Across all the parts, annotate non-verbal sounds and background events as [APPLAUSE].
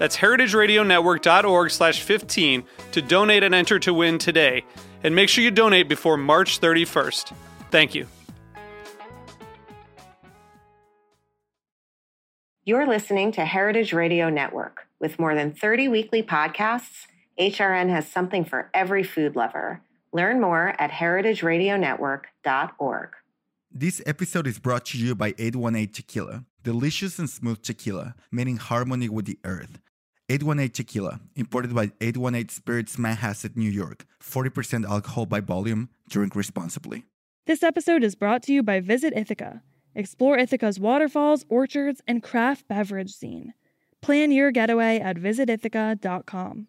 That's heritageradionetwork.org slash 15 to donate and enter to win today. And make sure you donate before March 31st. Thank you. You're listening to Heritage Radio Network. With more than 30 weekly podcasts, HRN has something for every food lover. Learn more at heritageradionetwork.org. This episode is brought to you by 818 Tequila, delicious and smooth tequila made in harmony with the earth. 818 Tequila, imported by 818 Spirits Manhasset, New York. 40% alcohol by volume. Drink responsibly. This episode is brought to you by Visit Ithaca. Explore Ithaca's waterfalls, orchards, and craft beverage scene. Plan your getaway at visitithaca.com.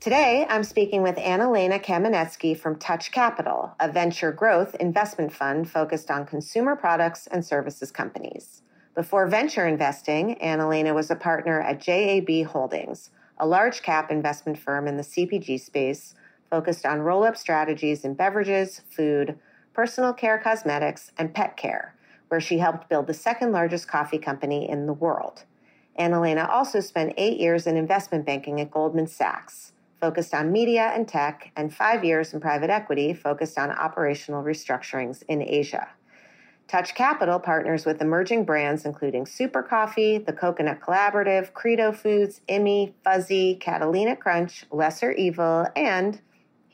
Today, I'm speaking with Anna-Lena Kamenetzky from Touch Capital, a venture growth investment fund focused on consumer products and services companies. Before venture investing, Anna-Lena was a partner at JAB Holdings, a large cap investment firm in the CPG space focused on roll up strategies in beverages, food, personal care cosmetics, and pet care, where she helped build the second largest coffee company in the world. Anna-Lena also spent eight years in investment banking at Goldman Sachs focused on media and tech, and five years in private equity focused on operational restructurings in Asia. Touch Capital partners with emerging brands including Super Coffee, The Coconut Collaborative, Credo Foods, Immi, Fuzzy, Catalina Crunch, Lesser Evil, and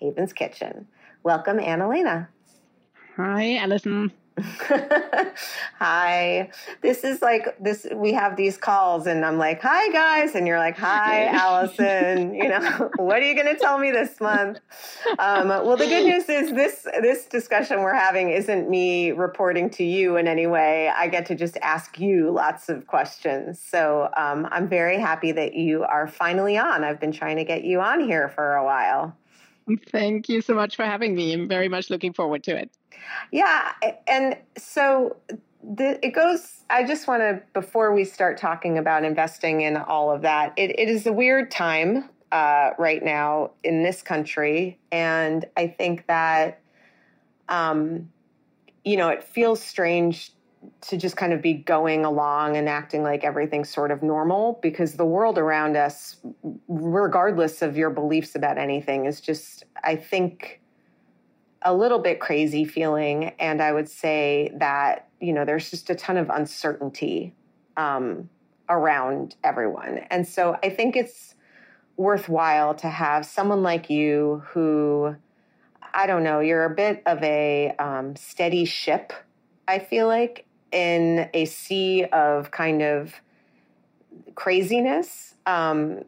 Haven's Kitchen. Welcome, Anna-Lena. Hi, Allison. [LAUGHS] hi. This is like this we have these calls and I'm like, "Hi guys." And you're like, "Hi, [LAUGHS] Allison." you know, [LAUGHS] what are you going to tell me this month? Um, well, the good news is this this discussion we're having isn't me reporting to you in any way. I get to just ask you lots of questions. So, um, I'm very happy that you are finally on. I've been trying to get you on here for a while. [LAUGHS] Thank you so much for having me. I'm very much looking forward to it. Yeah, and so the, it goes. I just want to before we start talking about investing in all of that. It, it is a weird time uh, right now in this country, and I think that, um, you know, it feels strange to just kind of be going along and acting like everything's sort of normal because the world around us, regardless of your beliefs about anything, is just, I think a little bit crazy feeling. And I would say that, you know, there's just a ton of uncertainty um, around everyone. And so I think it's worthwhile to have someone like you who, I don't know, you're a bit of a um, steady ship, I feel like, in a sea of kind of craziness um,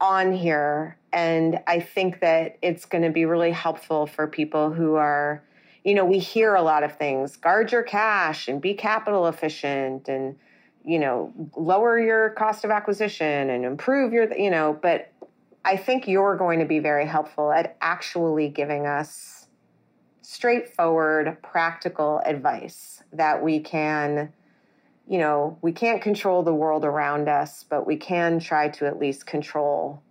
on here. And I think that it's going to be really helpful for people who are, you know, we hear a lot of things guard your cash and be capital efficient and, you know, lower your cost of acquisition and improve your, you know, but I think you're going to be very helpful at actually giving us straightforward, practical advice that we can you know, we can't control the world around us, but we can try to at least control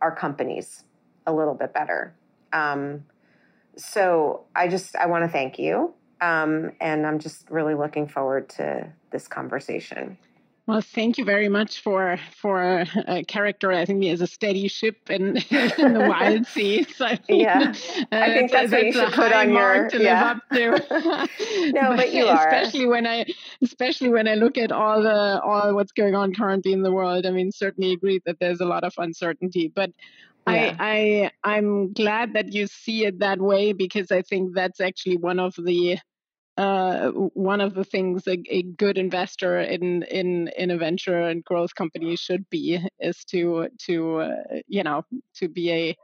our companies a little bit better. Um, so I just I want to thank you, um, and I'm just really looking forward to this conversation. Well, thank you very much for for uh, characterizing me as a steady ship in, [LAUGHS] in the wild [LAUGHS] seas. I mean, yeah, uh, I think that's, that's what you should put on your to yeah. live up to. [LAUGHS] no, but, but you are especially when I especially when I look at all the all what's going on currently in the world. I mean, certainly agree that there's a lot of uncertainty, but. Yeah. I, I I'm glad that you see it that way because I think that's actually one of the uh, one of the things a, a, good investor in in in a venture and growth company should be is to to uh, you know to be a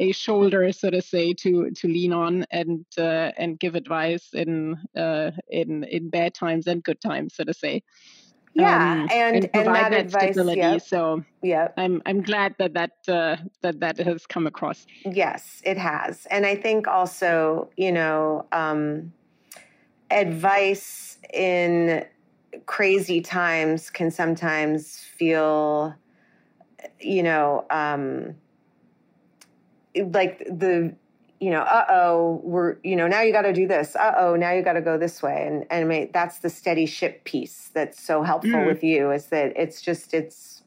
a shoulder so to say to to lean on and uh, and give advice in uh, in in bad times and good times so to say yeah um, and and, and that, that advice, stability yep. so yeah i'm i'm glad that that uh, that that has come across yes it has and i think also you know um advice in crazy times can sometimes feel, you know, um, like the you know, uh oh, we're, you know, now you got to do this. Uh oh, now you got to go this way. And, and I mean, that's the steady ship piece that's so helpful mm. with you is that it's just, it's,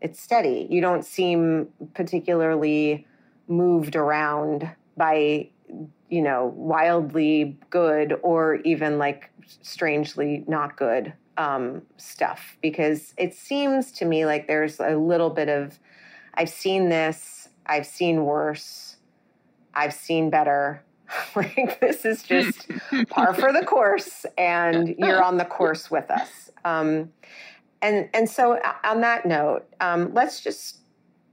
it's steady. You don't seem particularly moved around by you know, wildly good or even like strangely not good um, stuff because it seems to me like there's a little bit of I've seen this, I've seen worse, I've seen better. [LAUGHS] like this is just par for the course, and [LAUGHS] you're on the course with us. Um, and and so on that note, um, let's just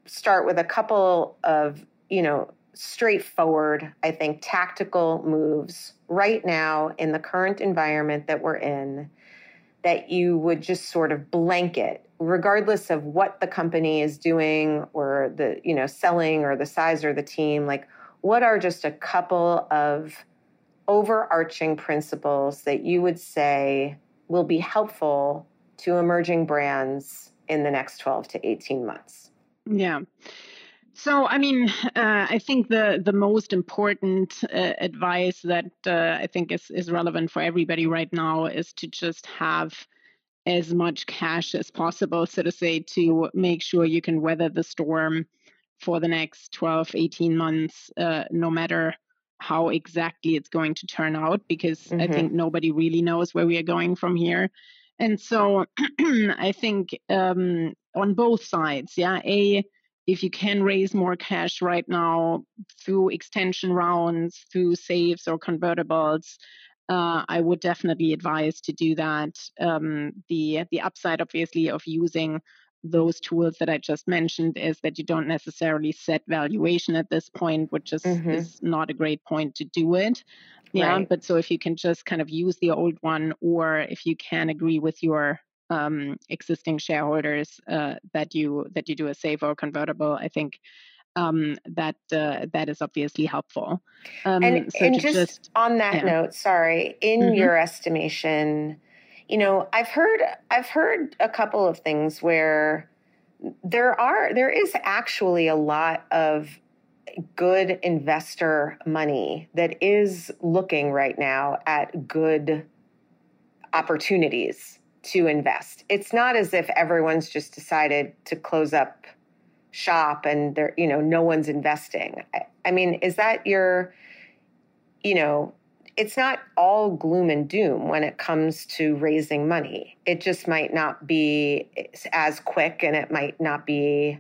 start with a couple of you know straightforward, I think, tactical moves right now in the current environment that we're in that you would just sort of blanket regardless of what the company is doing or the you know selling or the size or the team like what are just a couple of overarching principles that you would say will be helpful to emerging brands in the next 12 to 18 months? Yeah so, I mean, [SIGHS] uh, I think the the most important uh, advice that uh, I think is is relevant for everybody right now is to just have as much cash as possible, so to say, to make sure you can weather the storm for the next 12, 18 months, uh, no matter how exactly it's going to turn out, because mm-hmm. I think nobody really knows where we are going from here. And so, [CLEARS THROAT] I think um, on both sides, yeah, a if you can raise more cash right now through extension rounds, through SAFEs or convertibles, uh, I would definitely advise to do that. Um, the the upside, obviously, of using those tools that I just mentioned is that you don't necessarily set valuation at this point, which is, mm-hmm. is not a great point to do it. Yeah, right. but so if you can just kind of use the old one, or if you can agree with your um, existing shareholders uh, that you that you do a SAFE or convertible, I think um, that uh, that is obviously helpful. Um, and, so and just, just, on that yeah. note, sorry, in mm-hmm. your estimation, you know, I've heard I've heard a couple of things where there are there is actually a lot of good investor money that is looking right now at good opportunities to invest. It's not as if everyone's just decided to close up shop and there, you know, no one's investing. I, I mean, is that your, you know, it's not all gloom and doom when it comes to raising money. It just might not be as quick and it might not be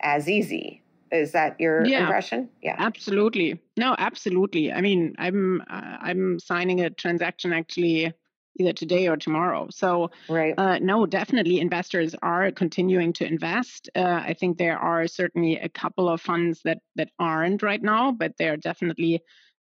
as easy. Is that your yeah, impression? Yeah, absolutely. No, absolutely. I mean, I'm uh, I'm signing a transaction actually either today or tomorrow. So, right. Uh, no, definitely investors are continuing to invest. Uh, I think there are certainly a couple of funds that that aren't right now, but there are definitely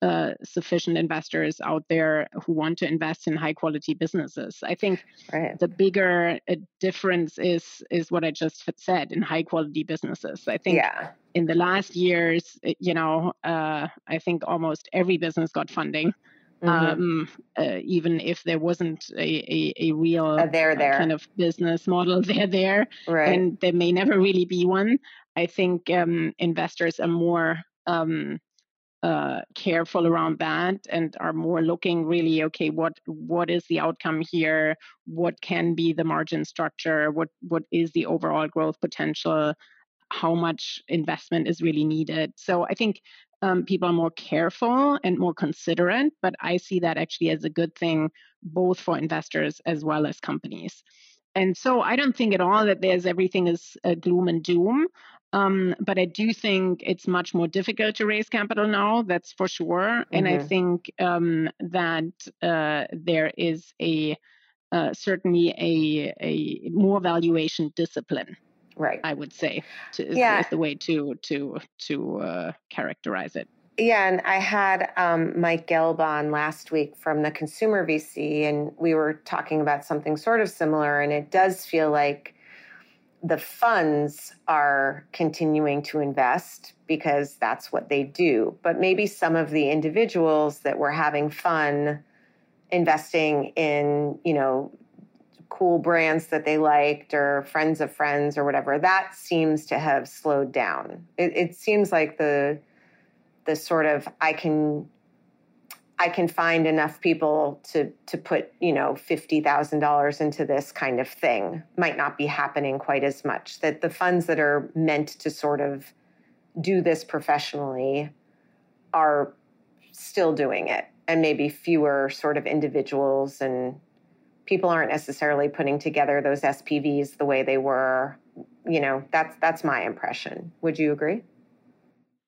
uh, sufficient investors out there who want to invest in high quality businesses. I think right. the bigger uh, difference is is what I just said in high quality businesses. I think yeah. in the last years, you know, uh, I think almost every business got funding. Mm-hmm. Um, uh, even if there wasn't a, a, a real there, there. kind of business model [LAUGHS] there there right. and there may never really be one I think um, investors are more um, uh, careful around that and are more looking really okay what what is the outcome here what can be the margin structure what what is the overall growth potential how much investment is really needed so i think um, people are more careful and more considerate but i see that actually as a good thing both for investors as well as companies and so I don't think at all that there's everything is uh, gloom and doom. Um, but I do think it's much more difficult to raise capital now, that's for sure. Mm-hmm. And I mm-hmm. think um, that uh, there is a uh, certainly a, a more valuation discipline. Right. I would say to, yeah. is, is the way to to to uh, characterize it. Yeah, and I had um, Mike Gelb on last week from the Consumer VC, and we were talking about something sort of similar. And it does feel like the funds are continuing to invest because that's what they do. But maybe some of the individuals that were having fun investing in, you know, cool brands that they liked or friends of friends or whatever, that seems to have slowed down. It, it seems like the the sort of I can I can find enough people to to put you know fifty thousand dollars into this kind of thing might not be happening quite as much. That the funds that are meant to sort of do this professionally are still doing it, and maybe fewer sort of individuals and people aren't necessarily putting together those SPVs the way they were. You know, that's that's my impression. Would you agree?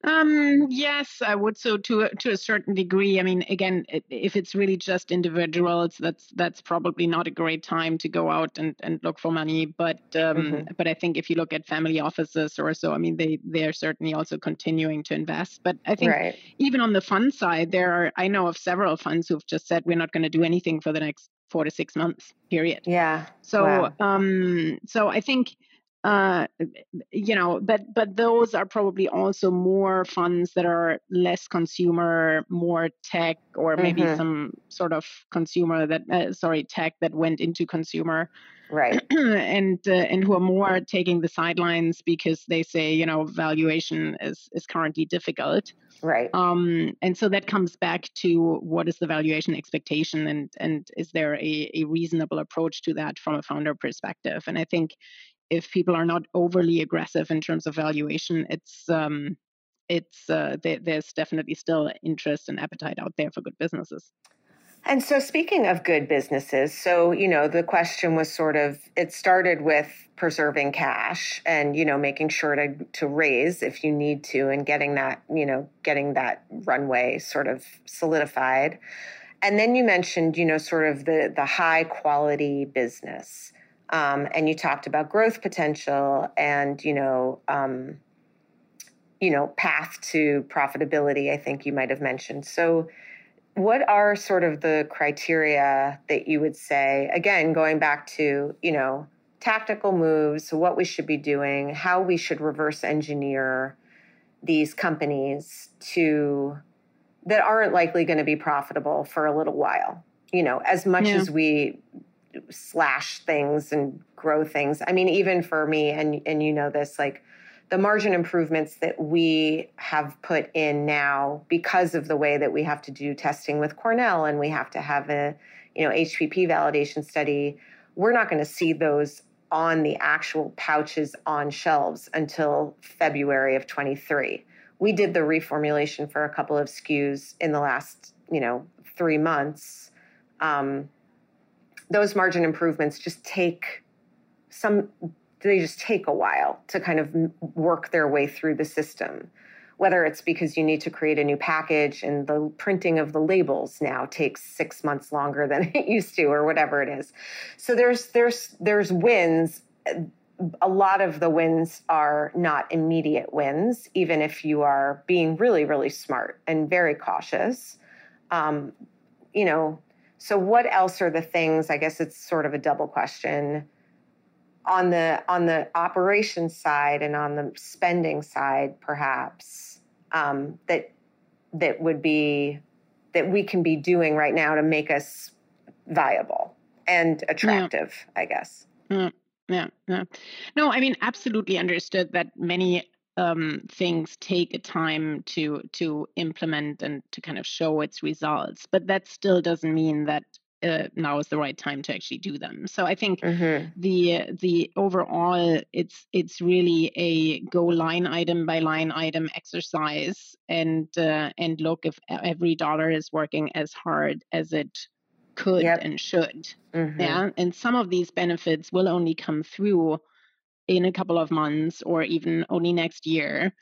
Um, yes, I would so to a, to a certain degree. I mean, again, if it's really just individuals, that's that's probably not a great time to go out and, and look for money. But um, mm-hmm. but I think if you look at family offices or so, I mean, they they're certainly also continuing to invest. But I think right. even on the fund side, there are I know of several funds who've just said we're not going to do anything for the next four to six months. Period. Yeah. So wow. um, so I think uh, you know, but but those are probably also more funds that are less consumer, more tech, or maybe mm-hmm. some sort of consumer that uh, sorry tech that went into consumer, right? [CLEARS THROAT] and uh, and who are more taking the sidelines because they say you know valuation is is currently difficult, right? Um, and so that comes back to what is the valuation expectation, and and is there a a reasonable approach to that from a founder perspective? And I think if people are not overly aggressive in terms of valuation, it's um, it's uh, there, there's definitely still interest and appetite out there for good businesses. And so, speaking of good businesses, so you know, the question was sort of it started with preserving cash and you know making sure to to raise if you need to, and getting that you know getting that runway sort of solidified. And then you mentioned you know sort of the the high quality business. Um, and you talked about growth potential and you know um, you know path to profitability i think you might have mentioned so what are sort of the criteria that you would say again going back to you know tactical moves what we should be doing how we should reverse engineer these companies to that aren't likely going to be profitable for a little while you know as much yeah. as we slash things and grow things. I mean, even for me, and and you know this, like the margin improvements that we have put in now because of the way that we have to do testing with Cornell and we have to have a you know HPP validation study. We're not going to see those on the actual pouches on shelves until February of 23. We did the reformulation for a couple of SKUs in the last, you know, three months. Um, those margin improvements just take some they just take a while to kind of work their way through the system. Whether it's because you need to create a new package and the printing of the labels now takes 6 months longer [LAUGHS] than it used to or whatever it is. So there's there's there's wins. A lot of the wins are not immediate wins even if you are being really really smart and very cautious. Um, you know so what else are the things? I guess it's sort of a double question on the on the operations side and on the spending side, perhaps um, that that would be that we can be doing right now to make us viable and attractive. Yeah. I guess. Mm, yeah, yeah. No, I mean, absolutely understood that many um, things take a time to to implement and to kind of show its results. But that still doesn't mean that uh, now is the right time to actually do them. So I think mm-hmm. the the overall it's it's really a go line item by line item exercise and uh, and look if every dollar is working as hard as it could yep. and should. Mm-hmm. Yeah, and some of these benefits will only come through in a couple of months or even only next year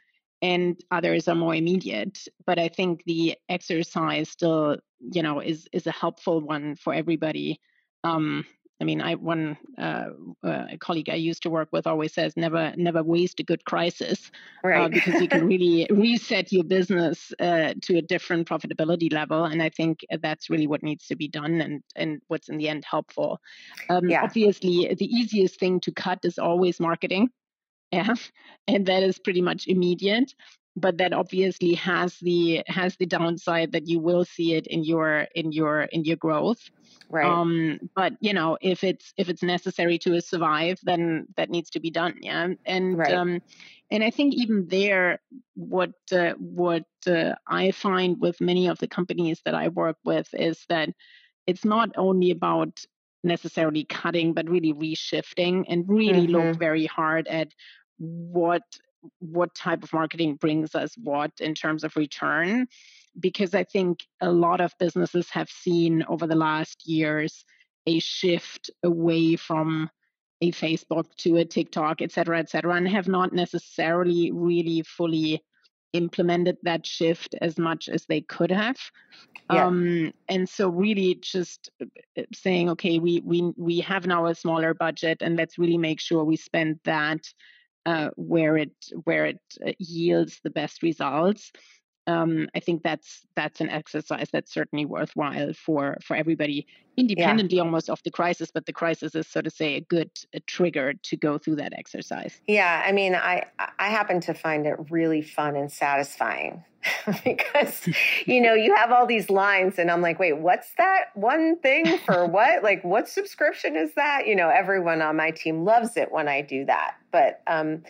and others are more immediate but i think the exercise still you know is is a helpful one for everybody. Um I mean, I one uh, uh, colleague I used to work with always says never never waste a good crisis, uh, right? Uh, because you can [LAUGHS] really reset your business uh, to a different profitability level, and I think that's really what needs to be done, and and what's in the end helpful. Um, yeah. Obviously, the easiest thing to cut is always marketing, yeah, and that is pretty much immediate but that obviously has the has the downside that you will see it in your in your in your growth right um but you know if it's if it's necessary to survive then that needs to be done yeah and right. um and i think even there what uh, what uh, i find with many of the companies that i work with is that it's not only about necessarily cutting but really reshifting and really mm-hmm. look very hard at what what type of marketing brings us what in terms of return because i think a lot of businesses have seen over the last years a shift away from a facebook to a tiktok et cetera et cetera and have not necessarily really fully implemented that shift as much as they could have yeah. um, and so really just uh, uh, saying okay we we we have now a smaller budget and let's really make sure we spend that uh, where it where it uh, yields the best results. Um, I think that's that's an exercise that's certainly worthwhile for for everybody, independently yeah. almost of the crisis. But the crisis is, so to say, a good a trigger to go through that exercise. Yeah, I mean, I I happen to find it really fun and satisfying [LAUGHS] because you know you have all these lines and i'm like wait what's that one thing for [LAUGHS] what like what subscription is that you know everyone on my team loves it when i do that but um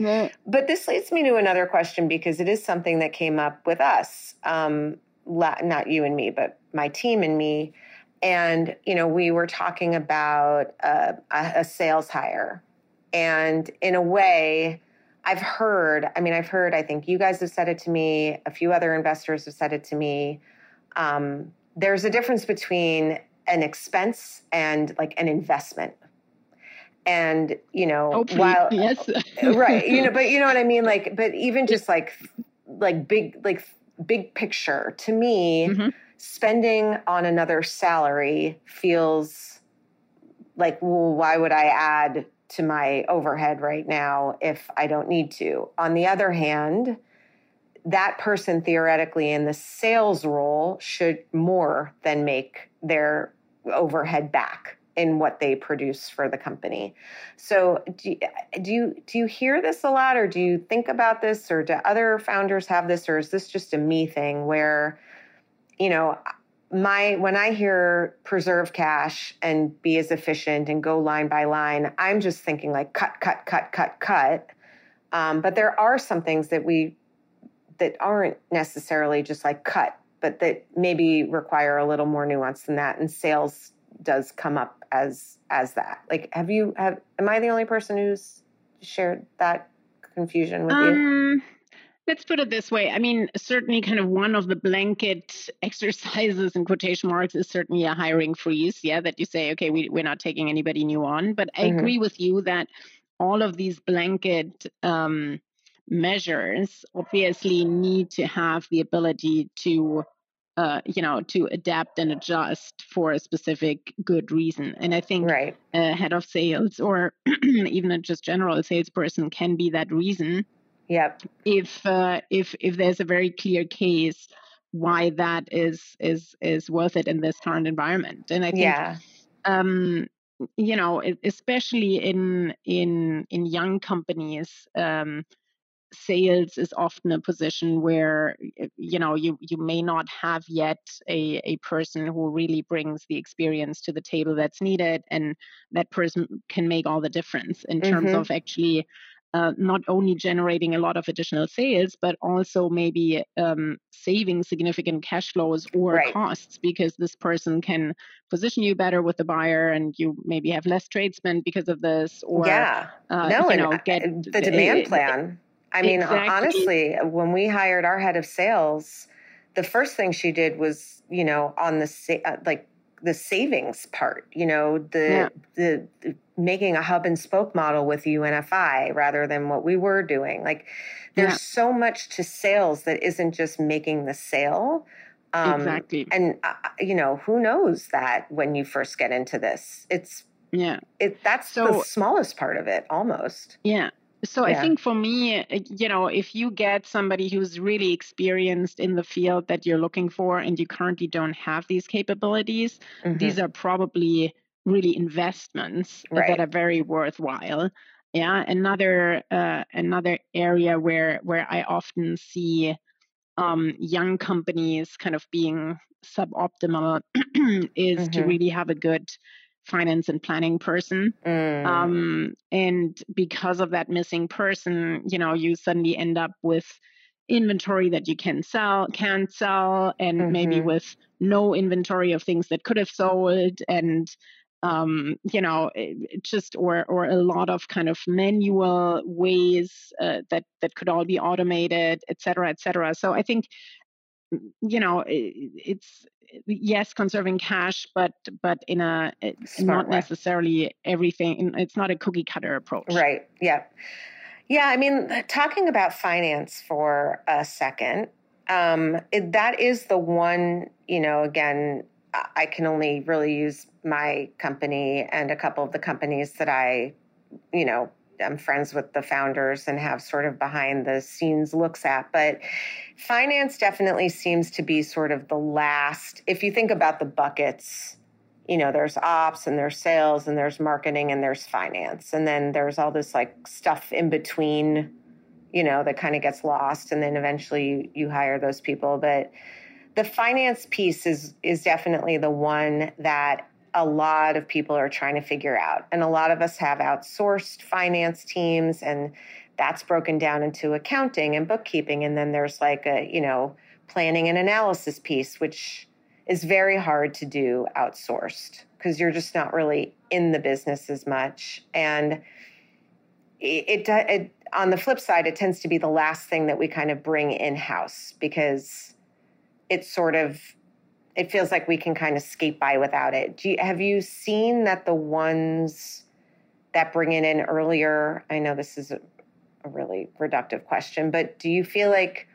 but this leads me to another question because it is something that came up with us um not you and me but my team and me and you know we were talking about uh, a, a sales hire and in a way I've heard, I mean, I've heard, I think you guys have said it to me, a few other investors have said it to me. Um, there's a difference between an expense and like an investment. And, you know, oh, while, yes. right, you know, [LAUGHS] but you know what I mean? Like, but even just like, like big, like big picture to me, mm-hmm. spending on another salary feels like, well, why would I add to my overhead right now if I don't need to. On the other hand, that person theoretically in the sales role should more than make their overhead back in what they produce for the company. So do, do you do you hear this a lot or do you think about this or do other founders have this or is this just a me thing where you know my when I hear preserve cash and be as efficient and go line by line, I'm just thinking like cut, cut, cut, cut, cut. Um, but there are some things that we that aren't necessarily just like cut, but that maybe require a little more nuance than that. And sales does come up as as that. Like, have you have? Am I the only person who's shared that confusion with um, you? Let's put it this way. I mean, certainly, kind of one of the blanket [LAUGHS] exercises in quotation marks is certainly a hiring freeze. Yeah, that you say, okay, we, we're not taking anybody new on. But I mm-hmm. agree with you that all of these blanket um, measures obviously need to have the ability to uh, you know, to adapt and adjust for a specific good reason. And I think right. a head of sales or [CLEARS THROAT] even a just general salesperson can be that reason. Yep. If uh, if if there's a very clear case why that is is is worth it in this current environment, and I think. Yeah. Um, you know, especially in in in young companies, um, sales is often a position where you know you you may not have yet a, a person who really brings the experience to the table that's needed and that person can make all the difference in terms mm-hmm. of actually uh, not only generating a lot of additional sales, but also maybe um, saving significant cash flows or right. costs because this person can position you better with the buyer and you maybe have less trade spend because of this or yeah uh, no you know, get the demand plan i mean exactly. honestly when we hired our head of sales the first thing she did was you know on the uh, like the savings part, you know, the, yeah. the, the making a hub and spoke model with UNFI rather than what we were doing. Like there's yeah. so much to sales that isn't just making the sale. Um, exactly. And uh, you know, who knows that when you first get into this, it's yeah, it that's so, the smallest part of it almost. Yeah. So yeah. I think for me, uh, you know, if you get somebody who's really experienced in the field that you're looking for and you currently don't have these capabilities, mm-hmm. these are probably really investments right. that are very worthwhile. Yeah, another uh, another area where where I often see um, young companies kind of being suboptimal [CLEARS THROAT] is mm-hmm. to really have a good finance and planning person. Mm. Um, and because of that missing person, you know, you suddenly end up with inventory that you can sell, can't sell, and mm-hmm. maybe with no inventory of things that could have sold, and um, you know, it, just or or a lot of kind of manual ways uh, that that could all be automated, et cetera, et cetera. So I think you know it, it's yes conserving cash but but in a Smart not way. necessarily everything it's not a cookie cutter approach right yeah yeah i mean talking about finance for a second um, it, that is the one you know again i can only really use my company and a couple of the companies that i you know I'm friends with the founders and have sort of behind the scenes looks at. But finance definitely seems to be sort of the last, if you think about the buckets, you know, there's ops and there's sales and there's marketing and there's finance. And then there's all this like stuff in between, you know, that kind of gets lost. And then eventually you, hire those people. But the finance piece is is definitely the one that a lot of people are trying to figure out. And a lot of us have outsourced finance teams, and that's broken down into accounting and bookkeeping. And then there's like a, you know, planning and analysis piece, which is very hard to do outsourced because you're just not really in the business as much. And it, it, it, on the flip side, it tends to be the last thing that we kind of bring in house because it's sort of it feels like we can kind of skate by without it. Do you, have you seen that the ones that bring it in earlier? I know this is a, a really reductive question, but do you feel like,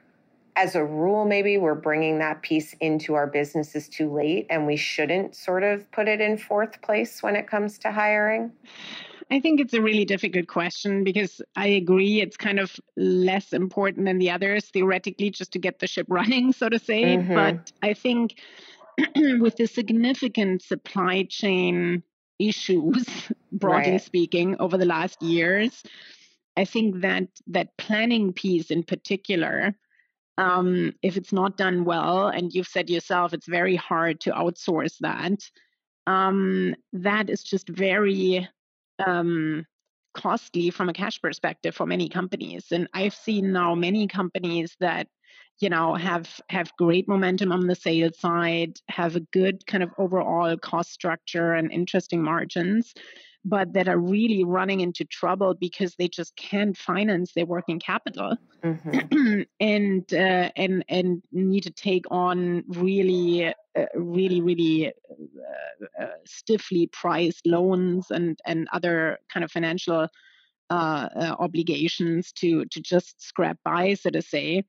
as a rule, maybe we're bringing that piece into our businesses too late, and we shouldn't sort of put it in fourth place when it comes to hiring? I think it's a really difficult question because I agree it's kind of less important than the others theoretically just to get the ship [LAUGHS] running, so to say. Mm-hmm. But I think [CLEARS THROAT] with the significant supply chain issues, [LAUGHS] broadly right. speaking, over the last years, I think that that planning piece in particular, um, if it's not done well, and you've said yourself, it's very hard to outsource that. Um, that is just very um, costly from a cash perspective for many companies. And I've seen now many companies that you know have have great momentum on the sales side have a good kind of overall cost structure and interesting margins but that are really running into trouble because they just can't finance their working capital mm-hmm. [CLEARS THROAT] and uh, and and need to take on really uh, really really uh, uh stiffly priced loans and and other kind of financial uh, uh, obligations to to just scrap by so to say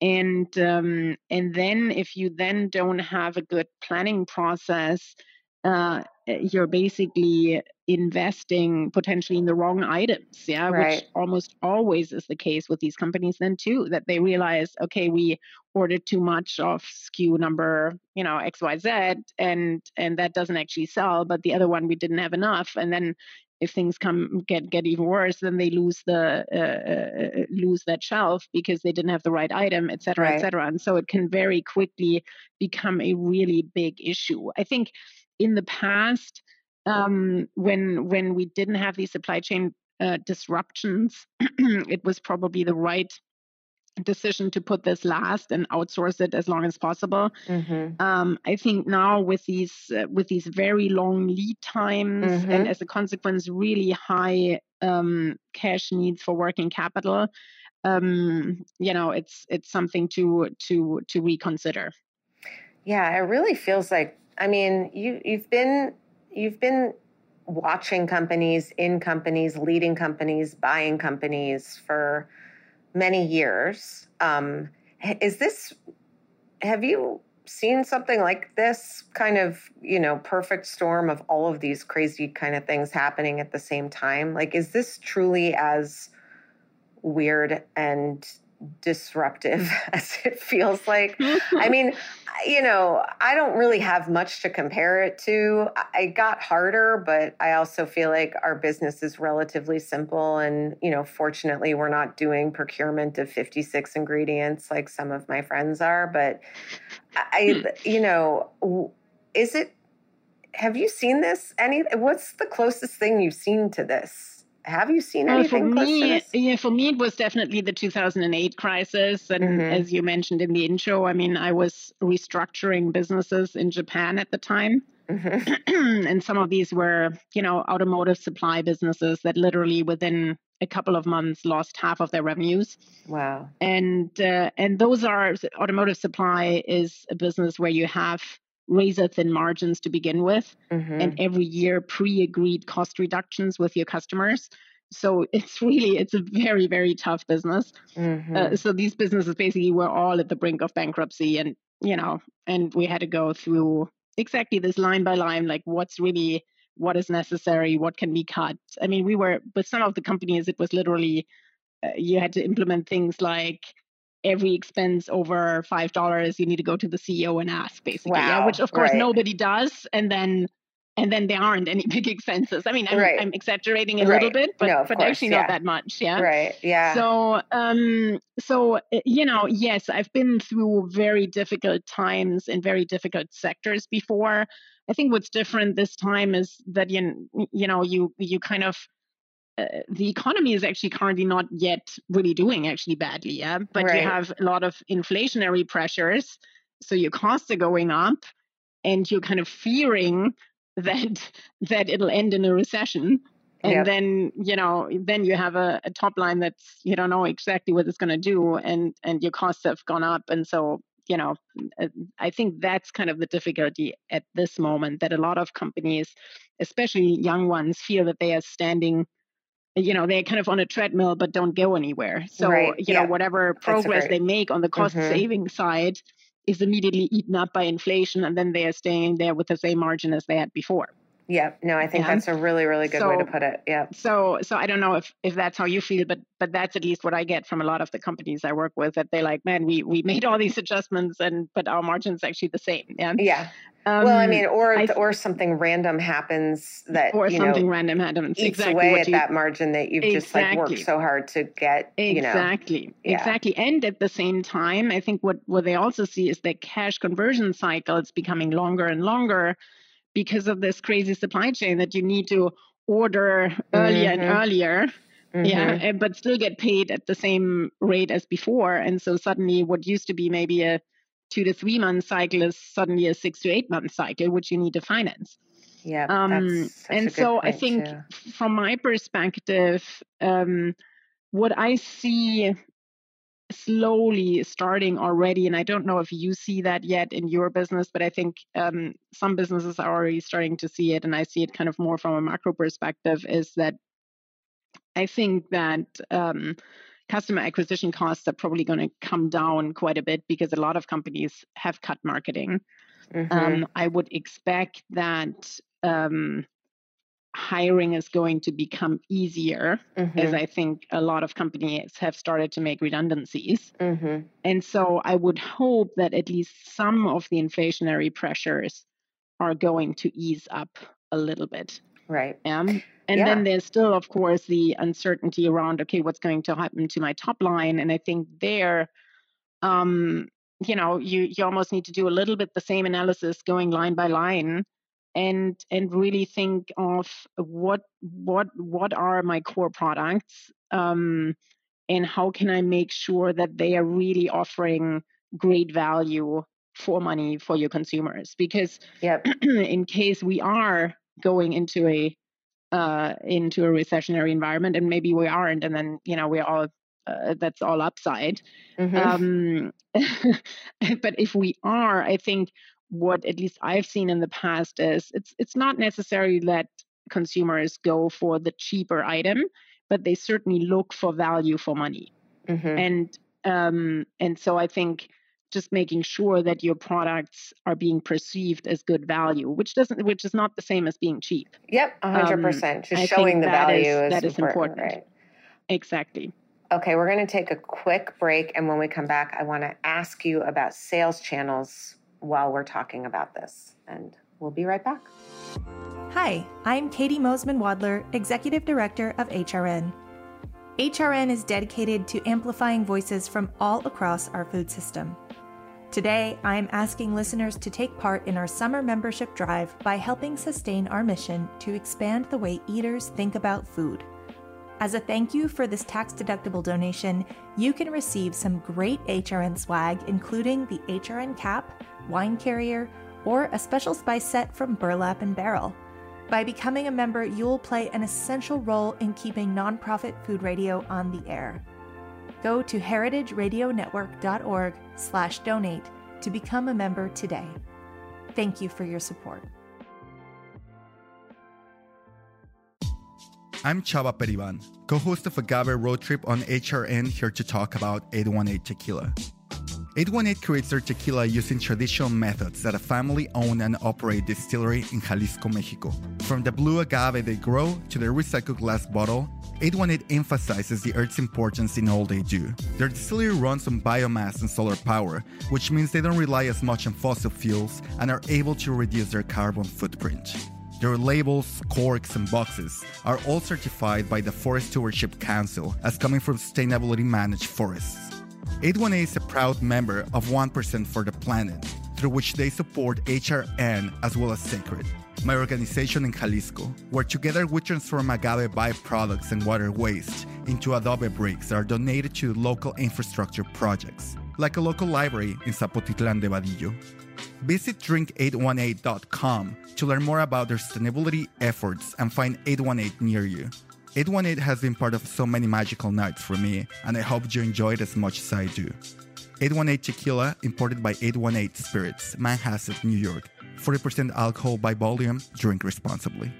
and um, and then if you then don't have a good planning process uh, eh, you're basically investing potentially in the wrong items yeah right. which almost always is the case with these companies then too that they realize okay we ordered too much of SKU number you know xyz and and that doesn't actually sell but the other one we didn't have enough and then if things come get get even worse, then they lose the uh, uh, uh, lose that shelf because they didn't have the right item, et cetera, right. et cetera. And so it can very quickly become a really big issue. I think in the past, um, when when we didn't have these supply chain uh, disruptions, [CLEARS THROAT] it was probably the right decision to put this last and outsource it as long as possible. Mm-hmm. Um, I think now with these uh, with these very long lead times mm-hmm. and as a consequence, really high um, cash needs for working capital, um, you know, it's it's something to to to reconsider. Yeah, it really feels like. I mean, you you've been you've been watching companies in companies, leading companies, buying companies for many years. Um, is this, have you seen something like this kind of, you know, perfect storm of all of these crazy kind of things happening at the same time? Like, is this truly as weird and disruptive [LAUGHS] as it feels like. I [LAUGHS] mean, you know, I don't really have much to compare it to. I got harder, but I also feel like our business is relatively simple. And, you know, fortunately, we're not doing procurement of 56 ingredients like some of my friends are. But I, hmm. you know, is it, have you seen this? Any, what's the closest thing you've seen to this? Have you seen anything for me, Yeah, for me, it was definitely the 2008 crisis. And mm-hmm. as you mentioned in the intro, I mean, I was restructuring businesses in Japan at the time. Mm-hmm. [CLEARS THROAT] and some of these were, you know, automotive supply businesses that literally within a couple of months lost half of their revenues. Wow. And uh, and those are automotive supply is a business where you have razor thin margins to begin with mm-hmm. and every year pre-agreed cost reductions with your customers so it's really it's a very very tough business mm-hmm. uh, so these businesses basically were all at the brink of bankruptcy and you know and we had to go through exactly this line by line like what's really what is necessary what can be cut i mean we were with some of the companies it was literally uh, you had to implement things like every expense over five dollars you need to go to the ceo and ask basically wow, yeah which of course right. nobody does and then and then there aren't any [LAUGHS] big expenses i mean i'm, right. I'm exaggerating a right. little bit but no, but course, actually yeah. not that much yeah right yeah so um so eh, you know yes i've been through very difficult times in very difficult sectors before i think what's different this time is that you you know you you kind of uh, the economy is actually currently not yet really doing actually badly, yeah. But right. you have a lot of inflationary pressures, so your costs are going up, and you're kind of fearing [LAUGHS] that that it'll end in a recession. And yep. then you know, then you have a, a top line that's you don't know exactly what it's going to do, and and your costs have gone up, and so you know, uh, I think that's kind of the difficulty at this moment that a lot of companies, especially young ones, feel that they are standing you know they're kind of on a treadmill but don't go anywhere so right. you yeah. know whatever progress they make on the cost mm-hmm. saving side is immediately eaten up by inflation and then they are staying there with the same margin as they had before yeah, no, I think yeah. that's a really, really good so, way to put it. Yeah. So, so I don't know if if that's how you feel, but but that's at least what I get from a lot of the companies I work with. That they like, man, we we made all these adjustments, and but our margin's actually the same. Yeah. Yeah. Um, well, I mean, or I, or something random happens that or something know, random happens eats exactly away at you, that margin that you've exactly. just like worked so hard to get. Exactly, you know, yeah. exactly. And at the same time, I think what what they also see is that cash conversion cycle is becoming longer and longer because of this crazy supply chain that you need to order earlier mm-hmm. and earlier. Mm-hmm. Yeah, but still get paid at the same rate as before. And so suddenly, what used to be maybe a two to three month cycle is suddenly a six to eight month cycle, which you need to finance. Yeah. Um, and so I think from my perspective, um, what I see slowly starting already, and I don't know if you see that yet in your business, but I think um, some businesses are already starting to see it, and I see it kind of more from a macro perspective, is that I think that um, customer acquisition costs are probably going to come down quite a bit because a lot of companies have cut marketing. Mm-hmm. Um, I would expect that um, hiring is going to become easier mm-hmm. as I think a lot of companies have started to make redundancies. Mm-hmm. And so I would hope that at least some of the inflationary pressures are going to ease up a little bit. Right. Um, and yeah. then there's still, of course, the uncertainty around, okay, what's going to happen to my top line? And I think there, um, you know, you, you almost need to do a little bit the same analysis going line by line and and really think of what what what are my core products um, and how can I make sure that they are really offering great value for money for your consumers because yep. [CLEARS THROAT] in case we are going into a uh, into a recessionary environment and maybe we aren't and then you know we're all uh, that's all upside mm-hmm. um, [LAUGHS] but if we are i think what at least i've seen in the past is it's it's not necessarily that consumers go for the cheaper item but they certainly look for value for money mm-hmm. and um, and so i think just making sure that your products are being perceived as good value, which doesn't, which is not the same as being cheap. Yep, hundred um, percent. Just I showing the value is, is, that is important, important. Right? Exactly. Okay, we're going to take a quick break, and when we come back, I want to ask you about sales channels while we're talking about this, and we'll be right back. Hi, I'm Katie Mosman Wadler, Executive Director of HRN. HRN is dedicated to amplifying voices from all across our food system. Today, I'm asking listeners to take part in our summer membership drive by helping sustain our mission to expand the way eaters think about food. As a thank you for this tax deductible donation, you can receive some great HRN swag, including the HRN cap, wine carrier, or a special spice set from Burlap and Barrel. By becoming a member, you'll play an essential role in keeping nonprofit food radio on the air. Go to heritageradionetwork.org slash donate to become a member today. Thank you for your support. I'm Chava Periban, co-host of Agave Road Trip on HRN here to talk about 818 Tequila. 818 creates their tequila using traditional methods that a family owned and operated distillery in Jalisco, Mexico. From the blue agave they grow to their recycled glass bottle, 818 emphasizes the earth's importance in all they do. Their distillery runs on biomass and solar power, which means they don't rely as much on fossil fuels and are able to reduce their carbon footprint. Their labels, corks, and boxes are all certified by the Forest Stewardship Council as coming from sustainability managed forests. 818 is a proud member of 1% for the Planet, through which they support HRN as well as Sacred, my organization in Jalisco, where together we transform agave byproducts and water waste into adobe bricks that are donated to local infrastructure projects, like a local library in Zapotitlan de Vadillo. Visit drink818.com to learn more about their sustainability efforts and find 818 near you. 818 has been part of so many magical nights for me, and I hope you enjoy it as much as I do. 818 Tequila, imported by 818 Spirits, Manhasset, New York. 40% alcohol by volume, drink responsibly.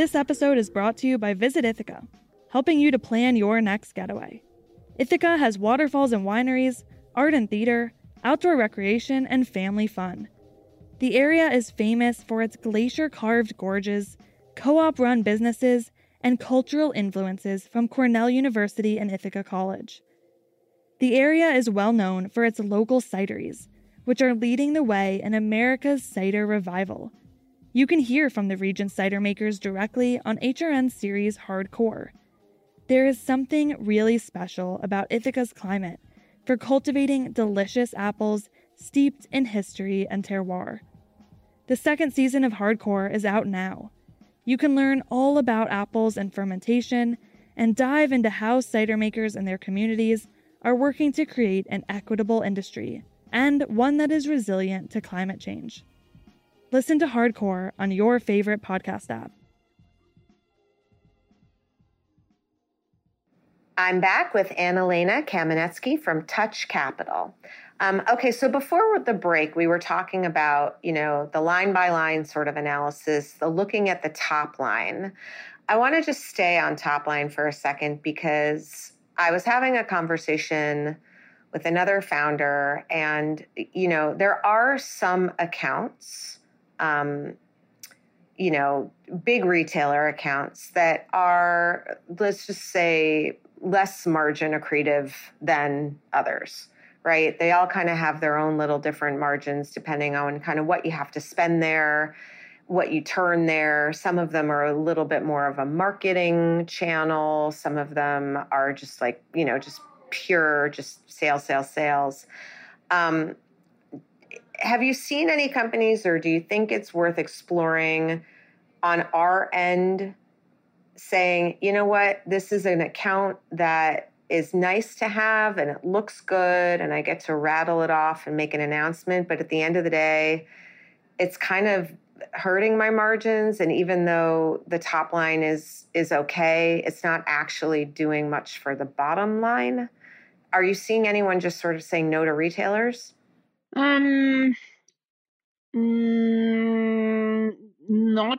This episode is brought to you by Visit Ithaca, helping you to plan your next getaway. Ithaca has waterfalls and wineries, art and theater, outdoor recreation, and family fun. The area is famous for its glacier carved gorges, co op run businesses, and cultural influences from Cornell University and Ithaca College. The area is well known for its local cideries, which are leading the way in America's cider revival you can hear from the region's cider makers directly on HRN's series Hardcore. There is something really special about Ithaca's climate for cultivating delicious apples steeped in history and terroir. The second season of Hardcore is out now. You can learn all about apples and fermentation and dive into how cider makers and their communities are working to create an equitable industry and one that is resilient to climate change. Listen to Hardcore on your favorite podcast app. I'm back with Anna-Lena Kamenetzky from Touch Capital. Um, okay, so before the break, we were talking about, you know, the line by line sort of analysis, the looking at the top line. I want to just stay on top line for a second because I was having a conversation with another founder, and, you know, there are some accounts um, you know, big retailer accounts that are, let's just say, less margin accretive than others, right? They all kind of have their own little different margins depending on kind of what you have to spend there, what you turn there. Some of them are a little bit more of a marketing channel, some of them are just like, you know, just pure, just sales, sales, sales. Um, have you seen any companies or do you think it's worth exploring on our end saying, you know what, this is an account that is nice to have and it looks good and I get to rattle it off and make an announcement, but at the end of the day, it's kind of hurting my margins and even though the top line is is okay, it's not actually doing much for the bottom line. Are you seeing anyone just sort of saying no to retailers? Um, mm, not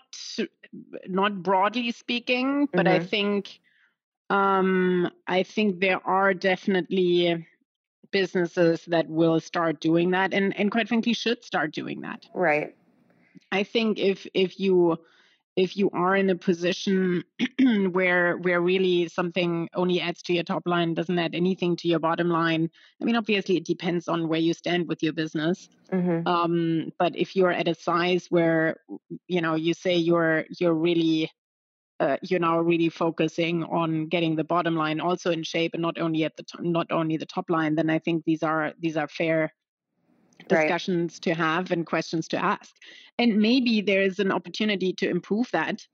not broadly speaking, but mm-hmm. I think um, I think there are definitely businesses that will start doing that, and and quite frankly should start doing that. Right. I think if if you if you are in a position [CLEARS THROAT] where where really something only adds to your top line doesn't add anything to your bottom line i mean obviously it depends on where you stand with your business mm-hmm. um, but if you're at a size where you know you say you're you're really uh, you're now really focusing on getting the bottom line also in shape and not only at the to- not only the top line then i think these are these are fair discussions right. to have and questions to ask and maybe there's an opportunity to improve that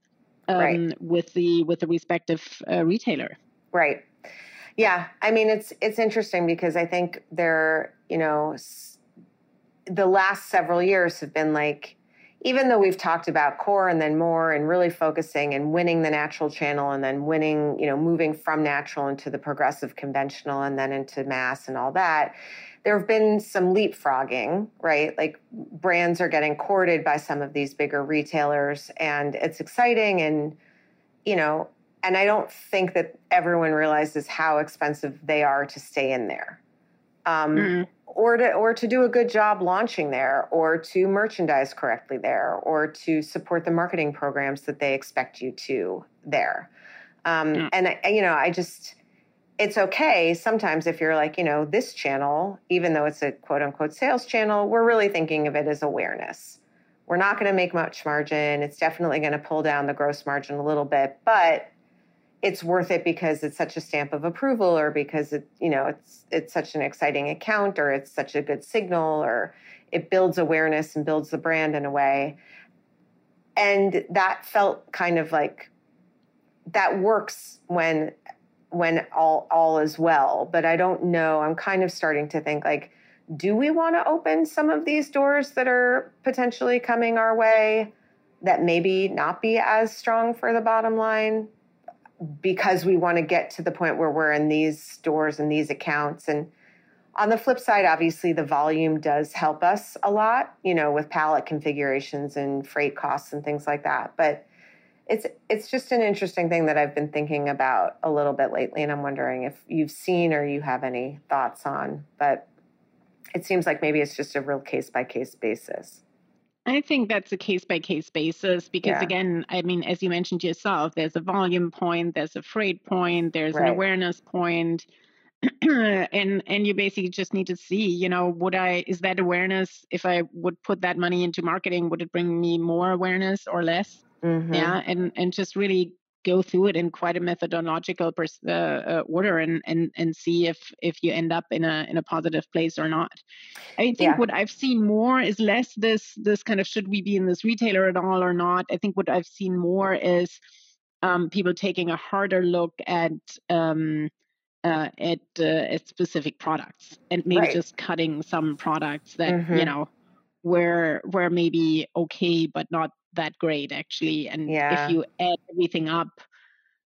um, right. with the with the respective uh, retailer right yeah i mean it's it's interesting because i think there you know the last several years have been like even though we've talked about core and then more and really focusing and winning the natural channel and then winning you know moving from natural into the progressive conventional and then into mass and all that there have been some leapfrogging, right? Like brands are getting courted by some of these bigger retailers, and it's exciting. And, you know, and I don't think that everyone realizes how expensive they are to stay in there. Um, mm-hmm. Or to, or to do a good job launching there, or to merchandise correctly there, or to support the marketing programs that they expect you to there. Um, mm. And I, you know, I just it's okay sometimes if you're like, you know, this channel, even though it's a quote unquote sales channel, we're really thinking of it as awareness. We're not going to make much margin. It's definitely going to pull down the gross margin a little bit, but it's worth it because it's such a stamp of approval or because it, you know, it's it's such an exciting account or it's such a good signal or it builds awareness and builds the brand in a way. And that felt kind of like that works when when all all is well but i don't know i'm kind of starting to think like do we want to open some of these doors that are potentially coming our way that maybe not be as strong for the bottom line because we want to get to the point where we're in these stores and these accounts and on the flip side obviously the volume does help us a lot you know with pallet configurations and freight costs and things like that but it's it's just an interesting thing that I've been thinking about a little bit lately, and I'm wondering if you've seen or you have any thoughts on. But it seems like maybe it's just a real case by case basis. I think that's a case by case basis because yeah. again, I mean, as you mentioned yourself, there's a volume point, there's a freight point, there's right. an awareness point. [CLEARS THROAT] and and you basically just need to see you know would i is that awareness if i would put that money into marketing would it bring me more awareness or less mm-hmm. yeah and and just really go through it in quite a methodological pers- uh, uh, order and, and and see if if you end up in a in a positive place or not. I think yeah. what I've seen more is less this this kind of should we be in this retailer at all or not. I think what I've seen more is um, people taking a harder look at um, uh, at, uh, at specific products and maybe right. just cutting some products that mm-hmm. you know were were maybe okay but not that great actually. And yeah. if you add everything up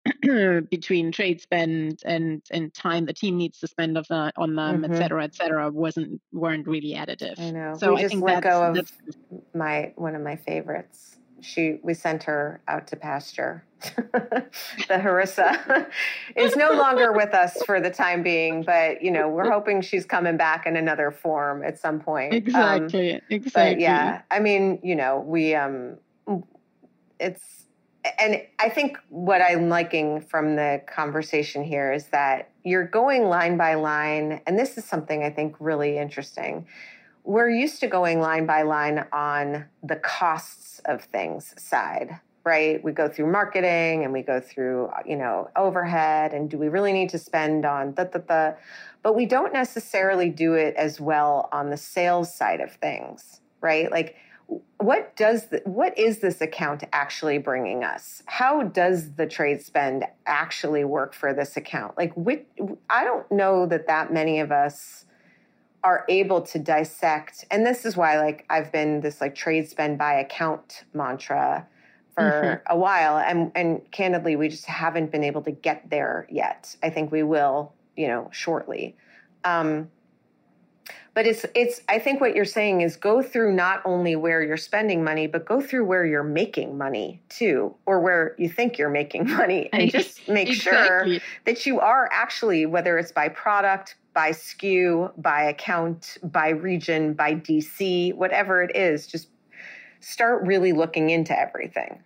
[CLEARS THROAT] between trade spend and and time the team needs to spend of the, on them, mm-hmm. et cetera, et cetera, wasn't weren't really additive. I know. So we I just let go of my one of my favorites. She we sent her out to pasture. [LAUGHS] the Harissa [LAUGHS] is no longer with us for the time being, but you know we're [LAUGHS] hoping she's coming back in another form at some point. Exactly. Um, exactly. yeah, I mean, you know, we um it's and I think what I'm liking from the conversation here is that you're going line by line, and this is something I think really interesting. We're used to going line by line on the costs of things side, right? We go through marketing and we go through, you know, overhead and do we really need to spend on the the the but we don't necessarily do it as well on the sales side of things, right? Like what does the, what is this account actually bringing us? How does the trade spend actually work for this account? Like which, i don't know that that many of us are able to dissect and this is why like i've been this like trade spend by account mantra for mm-hmm. a while and and candidly we just haven't been able to get there yet. I think we will you know shortly. Um, but it's it's i think what you're saying is go through not only where you're spending money but go through where you're making money too or where you think you're making [LAUGHS] money and just make exactly. sure that you are actually whether it's by product by SKU by account by region by dc whatever it is just start really looking into everything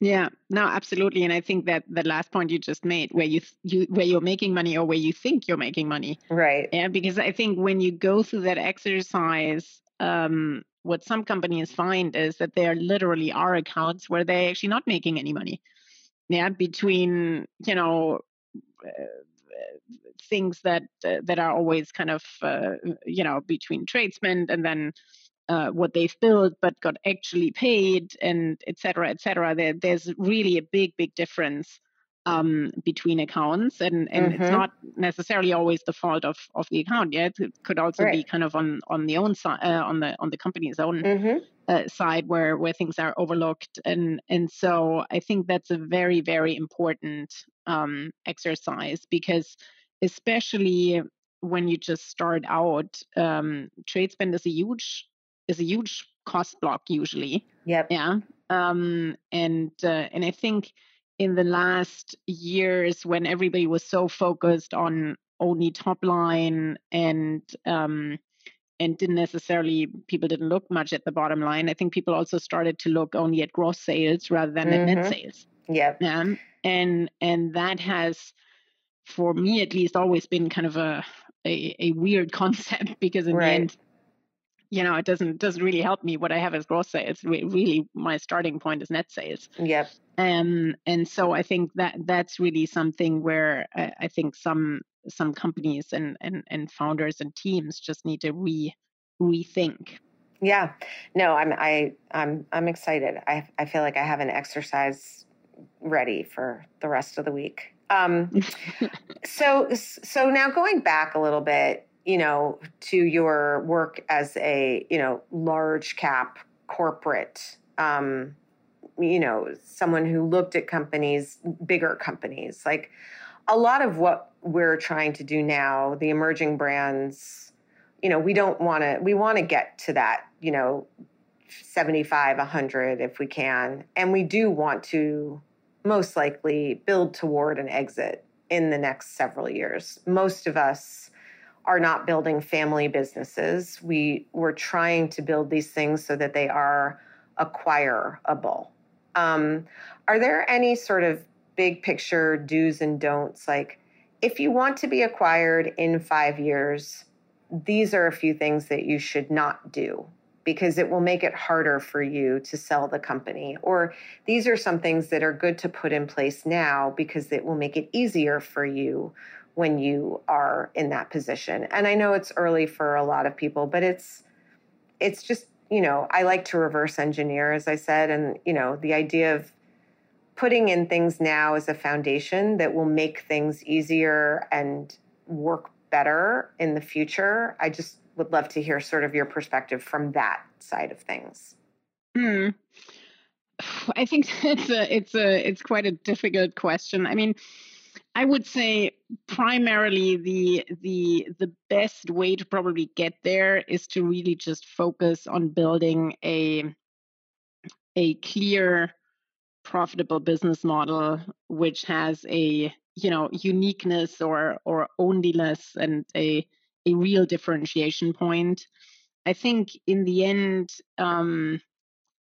yeah, no, absolutely, and I think that the last point you just made, where you you where you're making money or where you think you're making money, right? Yeah, because I think when you go through that exercise, um, what some companies find is that there literally are accounts where they're actually not making any money. Yeah, between you know. Uh, things that uh, that are always kind of uh, you know between trade spend and then uh, what they've built but got actually paid and et cetera, et cetera. There, there's really a big, big difference um, between accounts, and and mm-hmm. it's not necessarily always the fault of of the account. Yeah, it could also right. be kind of on on the own side, uh, on the on the company's own mm-hmm. uh, side where where things are overlooked, and and so I think that's a very very important um, exercise because especially when you just start out, um, trade spend is a huge is a huge cost block usually. Yep. Yeah. Um, and uh, and I think in the last years when everybody was so focused on only top line and um, and didn't necessarily people didn't look much at the bottom line. I think people also started to look only at gross sales rather than mm-hmm. at net mm-hmm. sales. Yep. Yeah. And and that has for me at least always been kind of a a, a weird [LAUGHS] concept because in right. the end you know, it doesn't doesn't really help me. What I have as gross sales, really, my starting point is net sales. Yep. Um, and so I think that that's really something where I, I think some some companies and, and and founders and teams just need to re rethink. Yeah. No, I'm I I'm I'm excited. I I feel like I have an exercise ready for the rest of the week. Um, [LAUGHS] so so now going back a little bit, you know, to your work as a, you know, large cap corporate, um, you know, someone who looked at companies, bigger companies, like a lot of what we're trying to do now, the emerging brands, you know, we don't want to, we want to get to that, you know, 75, 100 if we can. And we do want to most likely build toward an exit in the next several years. Most of us, are not building family businesses. We we're trying to build these things so that they are acquirable. Um, are there any sort of big picture do's and don'ts? Like, if you want to be acquired in five years, these are a few things that you should not do because it will make it harder for you to sell the company. Or these are some things that are good to put in place now because it will make it easier for you when you are in that position. And I know it's early for a lot of people, but it's it's just, you know, I like to reverse engineer as I said and, you know, the idea of putting in things now as a foundation that will make things easier and work better in the future. I just would love to hear sort of your perspective from that side of things. Hmm. [SIGHS] I think [LAUGHS] it's a it's a it's quite a difficult question. I mean, I would say primarily the the the best way to probably get there is to really just focus on building a a clear profitable business model which has a you know uniqueness or or onlyness and a a real differentiation point. I think in the end um,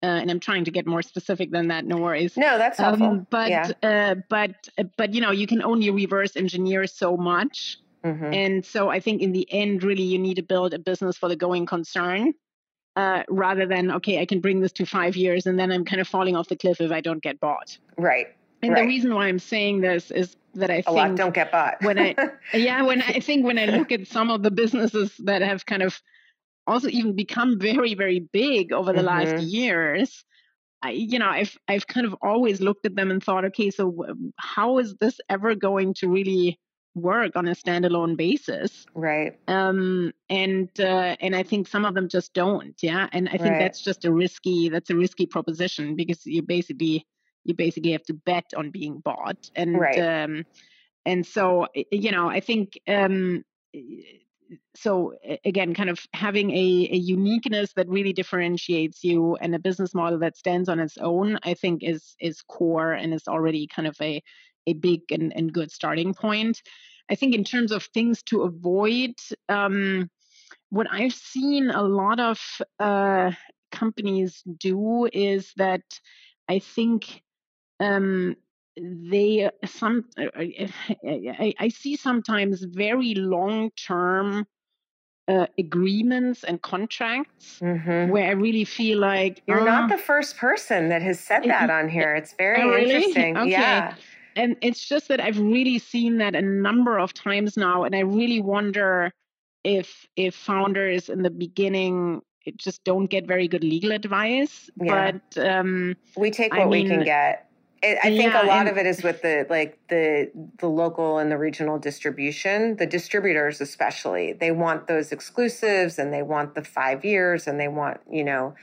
uh, and I'm trying to get more specific than that. No worries. No, that's helpful. Um, but yeah. uh, but but you know, you can only reverse engineer so much, mm-hmm. and so I think in the end, really, you need to build a business for the going concern. Uh, rather than okay, I can bring this to five years and then I'm kind of falling off the cliff if I don't get bought. Right. And right. the reason why I'm saying this is that I a think lot don't get bought. when I [LAUGHS] yeah, when I think when I look at some of the businesses that have kind of also even become very very big over the mm-hmm. last years, I, you know, I've I've kind of always looked at them and thought, okay, so how is this ever going to really work on a standalone basis right um and uh, and i think some of them just don't yeah and i think right. that's just a risky that's a risky proposition because you basically you basically have to bet on being bought and right. um and so you know i think um so again kind of having a, a uniqueness that really differentiates you and a business model that stands on its own i think is is core and is already kind of a a big and, and good starting point. I think in terms of things to avoid, um, what I've seen a lot of uh, companies do is that I think um, they some I, I, see sometimes very long term uh, agreements and contracts mm-hmm. where I really feel like you're not the first person that has said that on here. It's very oh, really? [LAUGHS] interesting. Okay. Yeah and it's just that I've really seen that a number of times now, and I really wonder if if founders in the beginning just don't get very good legal advice. Yeah. But um, we take what I mean, we can get. I think yeah, a lot and, of it is with the like the the local and the regional distribution. The distributors, especially, they want those exclusives and they want the five years and they want you know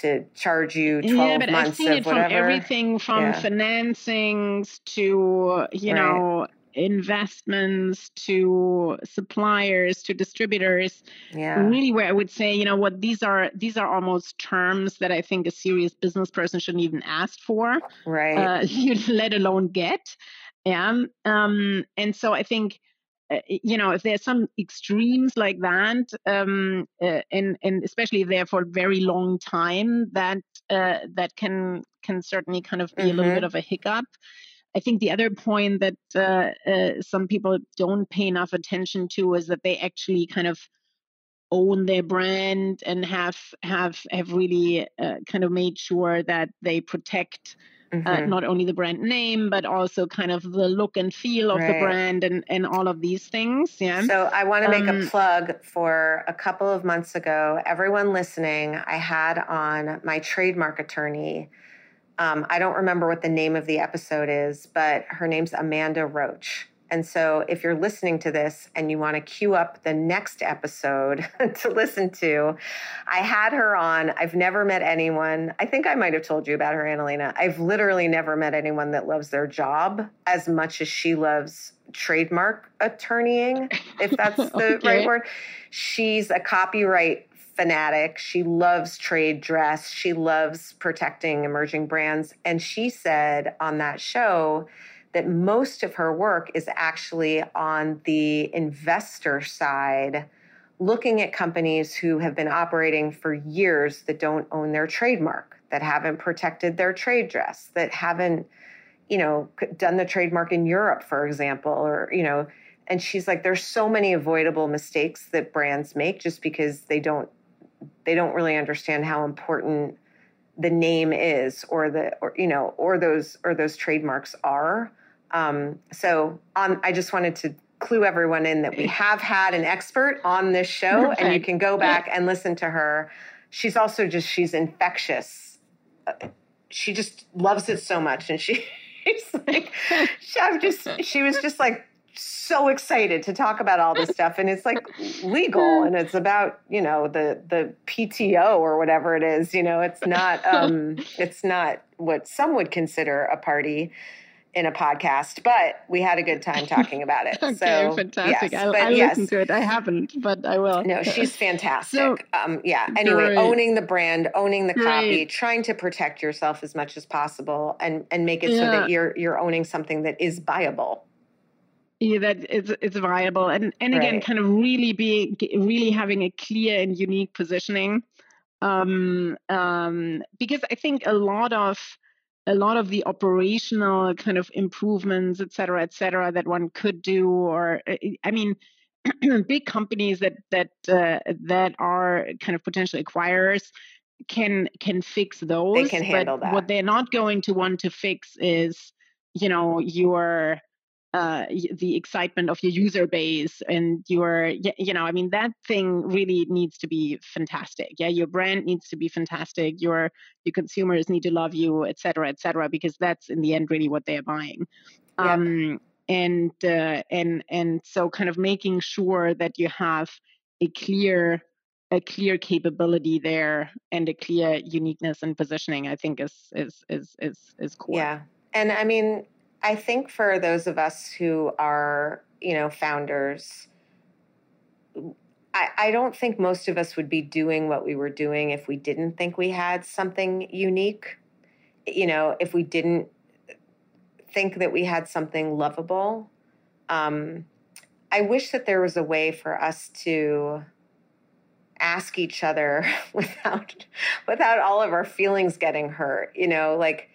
to charge you 12 yeah, but months I've seen of it whatever. from everything from yeah. financings to, you right. know, investments to suppliers to distributors yeah really where i would say you know what these are these are almost terms that i think a serious business person shouldn't even ask for right uh, [LAUGHS] let alone get yeah um and so i think uh, you know, if there's some extremes like that, um, uh, and and especially there for a very long time, that uh, that can can certainly kind of be mm-hmm. a little bit mm-hmm. of a hiccup. I think the other point that uh, uh, some people don't pay enough attention to is that they actually kind of own their brand and have have have really uh, kind of made sure that they protect uh, mm-hmm. not only the brand name but also kind of the look and feel of right. the brand and and all of these things yeah so i want to make um, a plug for a couple of months ago everyone listening i had on my trademark attorney um, i don't remember what the name of the episode is but her name's amanda roach and so, if you're listening to this and you want to queue up the next episode [LAUGHS] to listen to, I had her on. I've never met anyone. I think I might have told you about her, Anna-Lena. I've literally never met anyone that loves their job as much as she loves trademark attorneying, if that's [LAUGHS] the okay. right word. She's a copyright fanatic. She loves trade dress. She loves protecting emerging brands. And she said on that show, that most of her work is actually on the investor side, looking at companies who have been operating for years that don't own their trademark, that haven't protected their trade dress, that haven't, you know, done the trademark in Europe, for example, or, you know, and she's like, there's so many avoidable mistakes that brands make just because they don't they don't really understand how important the name is or the or you know or those or those trademarks are um, so on, I just wanted to clue everyone in that we have had an expert on this show, and you can go back and listen to her. She's also just she's infectious. She just loves it so much, and she, [LAUGHS] she's like, she, I'm just she was just like so excited to talk about all this stuff and it's like legal [LAUGHS] and it's about you know the the pto or whatever it is you know it's not um [LAUGHS] it's not what some would consider a party in a podcast, but we had a good time talking about it. [LAUGHS] okay, so, fantastic. Yes, I, I yes. listened to it. I haven't, but I will. No, she's fantastic. so, um, yeah. Anyway, great. owning the brand, owning the great. copy, trying to protect yourself as much as possible, and and make it yeah. so that you're you're owning something that is viable. Yeah, that it's it's viable, and and again, right. kind of really being really having a clear and unique positioning um, um, because I think a lot of a lot of the operational kind of improvements, et cetera, et cetera, that one could do, or uh, I mean, [CLEARS THROAT] big companies that that uh, that are kind of potential acquirers can can fix those. They can handle that. What they're not going to want to fix is, you know, your uh, the excitement of your user base and your you know i mean that thing really needs to be fantastic. Yeah your brand needs to be fantastic. Your your consumers need to love you et cetera et cetera because that's in the end really what they're buying. Yep. um, and uh, and and so kind of making sure that you have a clear a clear capability there and a clear uniqueness and positioning i think is is is is is core. Yeah. And i mean I think for those of us who are, you know, founders, I, I don't think most of us would be doing what we were doing if we didn't think we had something unique. You know, if we didn't think that we had something lovable. Um, I wish that there was a way for us to ask each other [LAUGHS] without without all of our feelings getting hurt. You know, like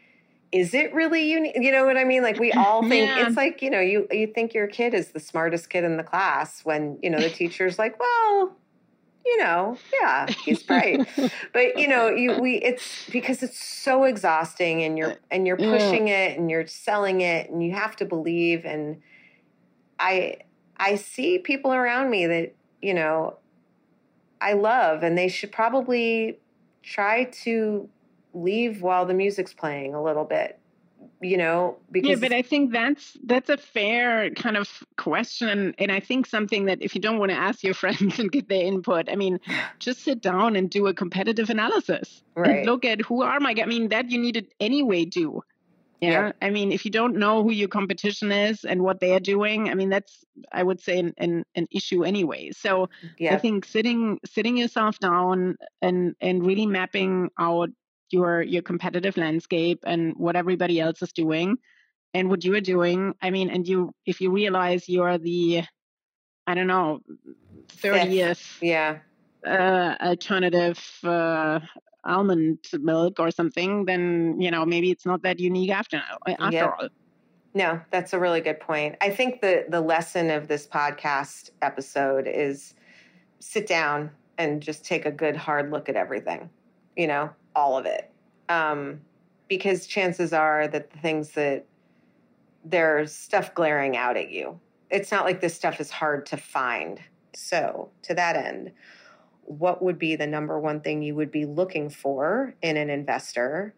is it really unique? You know what I mean? Like we [LAUGHS] all think yeah. it's like, you know, you you think your kid is the smartest kid in the class when, you know, the [LAUGHS] teacher's like, well, you know, yeah, he's bright. [LAUGHS] but you know, you we it's because it's so exhausting and you're uh, and you're pushing yeah. it and you're selling it and you have to believe and I I see people around me that, you know, I love and they should probably try to leave while the music's playing a little bit you know because yeah but i think that's that's a fair kind of question and i think something that if you don't want to ask your [LAUGHS] friends and get their input i mean just sit down and do a competitive analysis right. look at who are my i mean that you need to anyway do yeah? yeah i mean if you don't know who your competition is and what they are doing i mean that's i would say an, an, an issue anyway so yeah. i think sitting sitting yourself down and and really mapping out your your competitive landscape and what everybody else is doing and what you are doing i mean and you if you realize you're the i don't know 30th yeah. uh, alternative uh, almond milk or something then you know maybe it's not that unique after after yep. all. No that's a really good point. I think the the lesson of this podcast episode is sit down and just take a good hard look at everything you know all of it. Um, because chances are that the things that there's stuff glaring out at you. It's not like this stuff is hard to find. So, to that end, what would be the number one thing you would be looking for in an investor?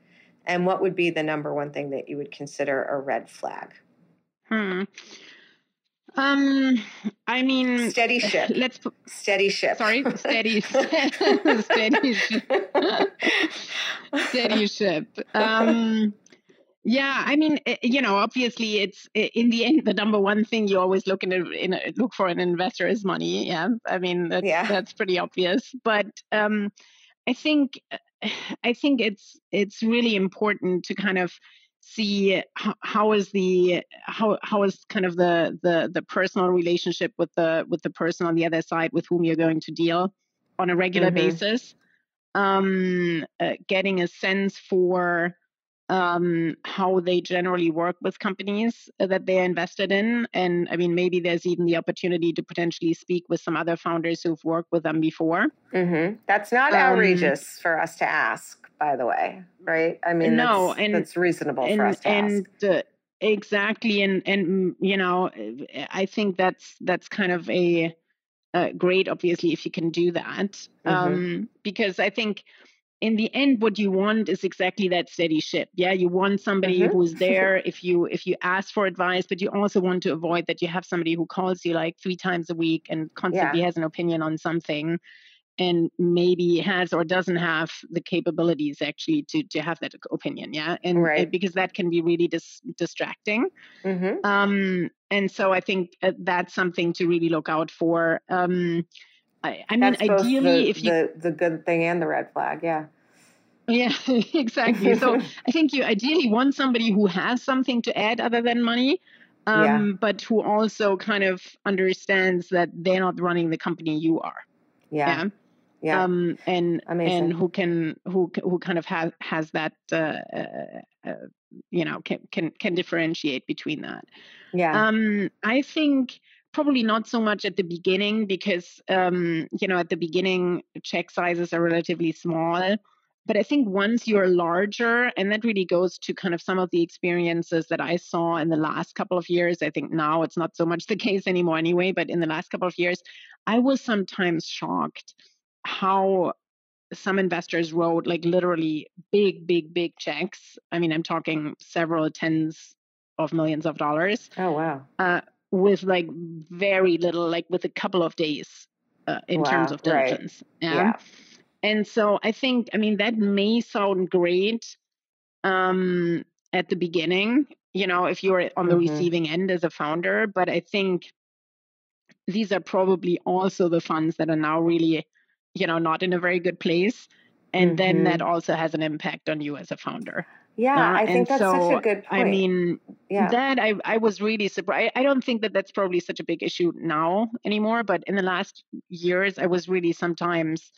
And what would be the number one thing that you would consider a red flag? Hmm. Um, I mean, steady [LAUGHS] ship. Let's put, steady ship. Sorry, steady, [LAUGHS] [LAUGHS] steady ship. steady ship. Um, yeah, I mean, eh, you know, obviously, it's eh, in the end the number one thing you always look in, a, in a, look for an investor is money. Yeah, I mean, that's, yeah. that's pretty obvious. But um, I think I think it's it's really important to kind of see how, how is the how how is kind of the the the personal relationship with the with the person on the other side with whom you're going to deal on a regular mm-hmm. basis um uh, getting a sense for um, how they generally work with companies that they're invested in. And I mean, maybe there's even the opportunity to potentially speak with some other founders who've worked with them before. Mm-hmm. That's not um, outrageous for us to ask, by the way, right? I mean, no, that's, and that's reasonable and, for us to and, ask. Uh, exactly, and and you know, I think that's that's kind of a, a great, obviously, if you can do that, mm-hmm. um, because I think in the end what you want is exactly that steady ship yeah you want somebody mm-hmm. who's [LAUGHS] there if you if you ask for advice but you also want to avoid that you have somebody who calls you like three times a week and constantly yeah. has an opinion on something and maybe has or doesn't have the capabilities actually to to have that opinion yeah and right. because that can be really dis- distracting mm-hmm. um and so i think uh, that's something to really look out for um I, I mean, ideally, the, if you the, the good thing and the red flag, yeah. Yeah, [LAUGHS] exactly. so [LAUGHS] I think you ideally want somebody who has something to add other than money, um, yeah. but who also kind of understands that they're not running the company you are. Yeah. yeah. Yeah. Um, and Amazing. and who can who who kind of has has that uh, uh, uh, you know can can can differentiate between that. Yeah. Um, I think probably not so much at the beginning because um, you know at the beginning check sizes are relatively small but I think once you're larger, and that really goes to kind of some of the experiences that I saw in the last couple of years. I think now it's not so much the [LAUGHS] case anymore anyway, but in the last couple of years, I was sometimes shocked how some investors wrote like literally big, big, big checks. I mean, I'm talking several tens of millions of dollars. Oh, wow. Uh, with like very little, like with a couple of days uh, in wow, terms of diligence. Right. Yeah. yeah. And so I think, I mean, that may sound great um, at the beginning, you know, if you're on the mm-hmm. receiving end as a founder, but I think these are probably also the funds that are now really, you know, not in a very good place. And mm-hmm. then that also has an impact on you as a founder. Yeah, uh, I think that's so, such a good point. I mean, yeah. that I, I was really surprised. I don't think that that's probably such a big issue now anymore, but in the last years, I was really sometimes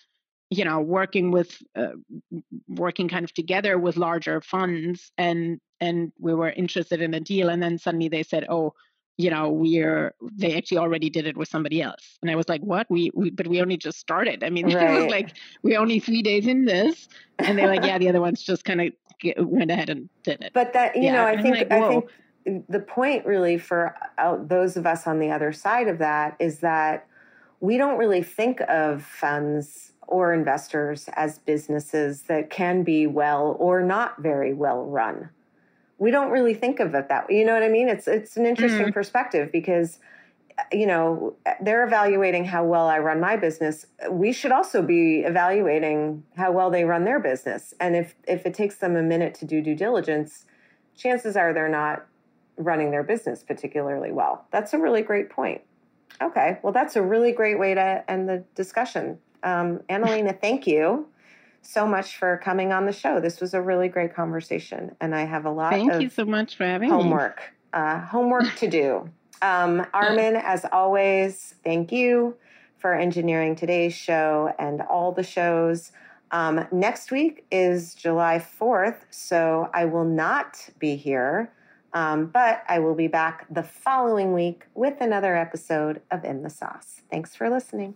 you know working with uh, working kind of together with larger funds and and we were interested in a deal and then suddenly they said oh you know we're they actually already did it with somebody else and i was like what we, we but we only just started i mean [LAUGHS] right. it was like we only three days in this and they're like yeah the other ones just kind of went ahead and did it but that you yeah. know i think like, i think the point really for uh, those of us on the other side of that is that we don't really think of funds or investors as businesses that can be well or not very well run. We don't really think of it that way. You know what I mean? It's it's an interesting mm-hmm. perspective because you know, they're evaluating how well I run my business. We should also be evaluating how well they run their business. And if if it takes them a minute to do due diligence, chances are they're not running their business particularly well. That's a really great point. Okay, well, that's a really great way to end the discussion. Um, Anna-Lena, thank you so much for coming on the show. This was a really great conversation, and I have a lot thank of you so much for having homework, uh, homework to do. Um, [LAUGHS] Armin, as always, thank you for engineering today's show and all the shows. Um, next week is July 4th, so I will not be here, um, but I will be back the following week with another episode of In the Sauce. Thanks for listening.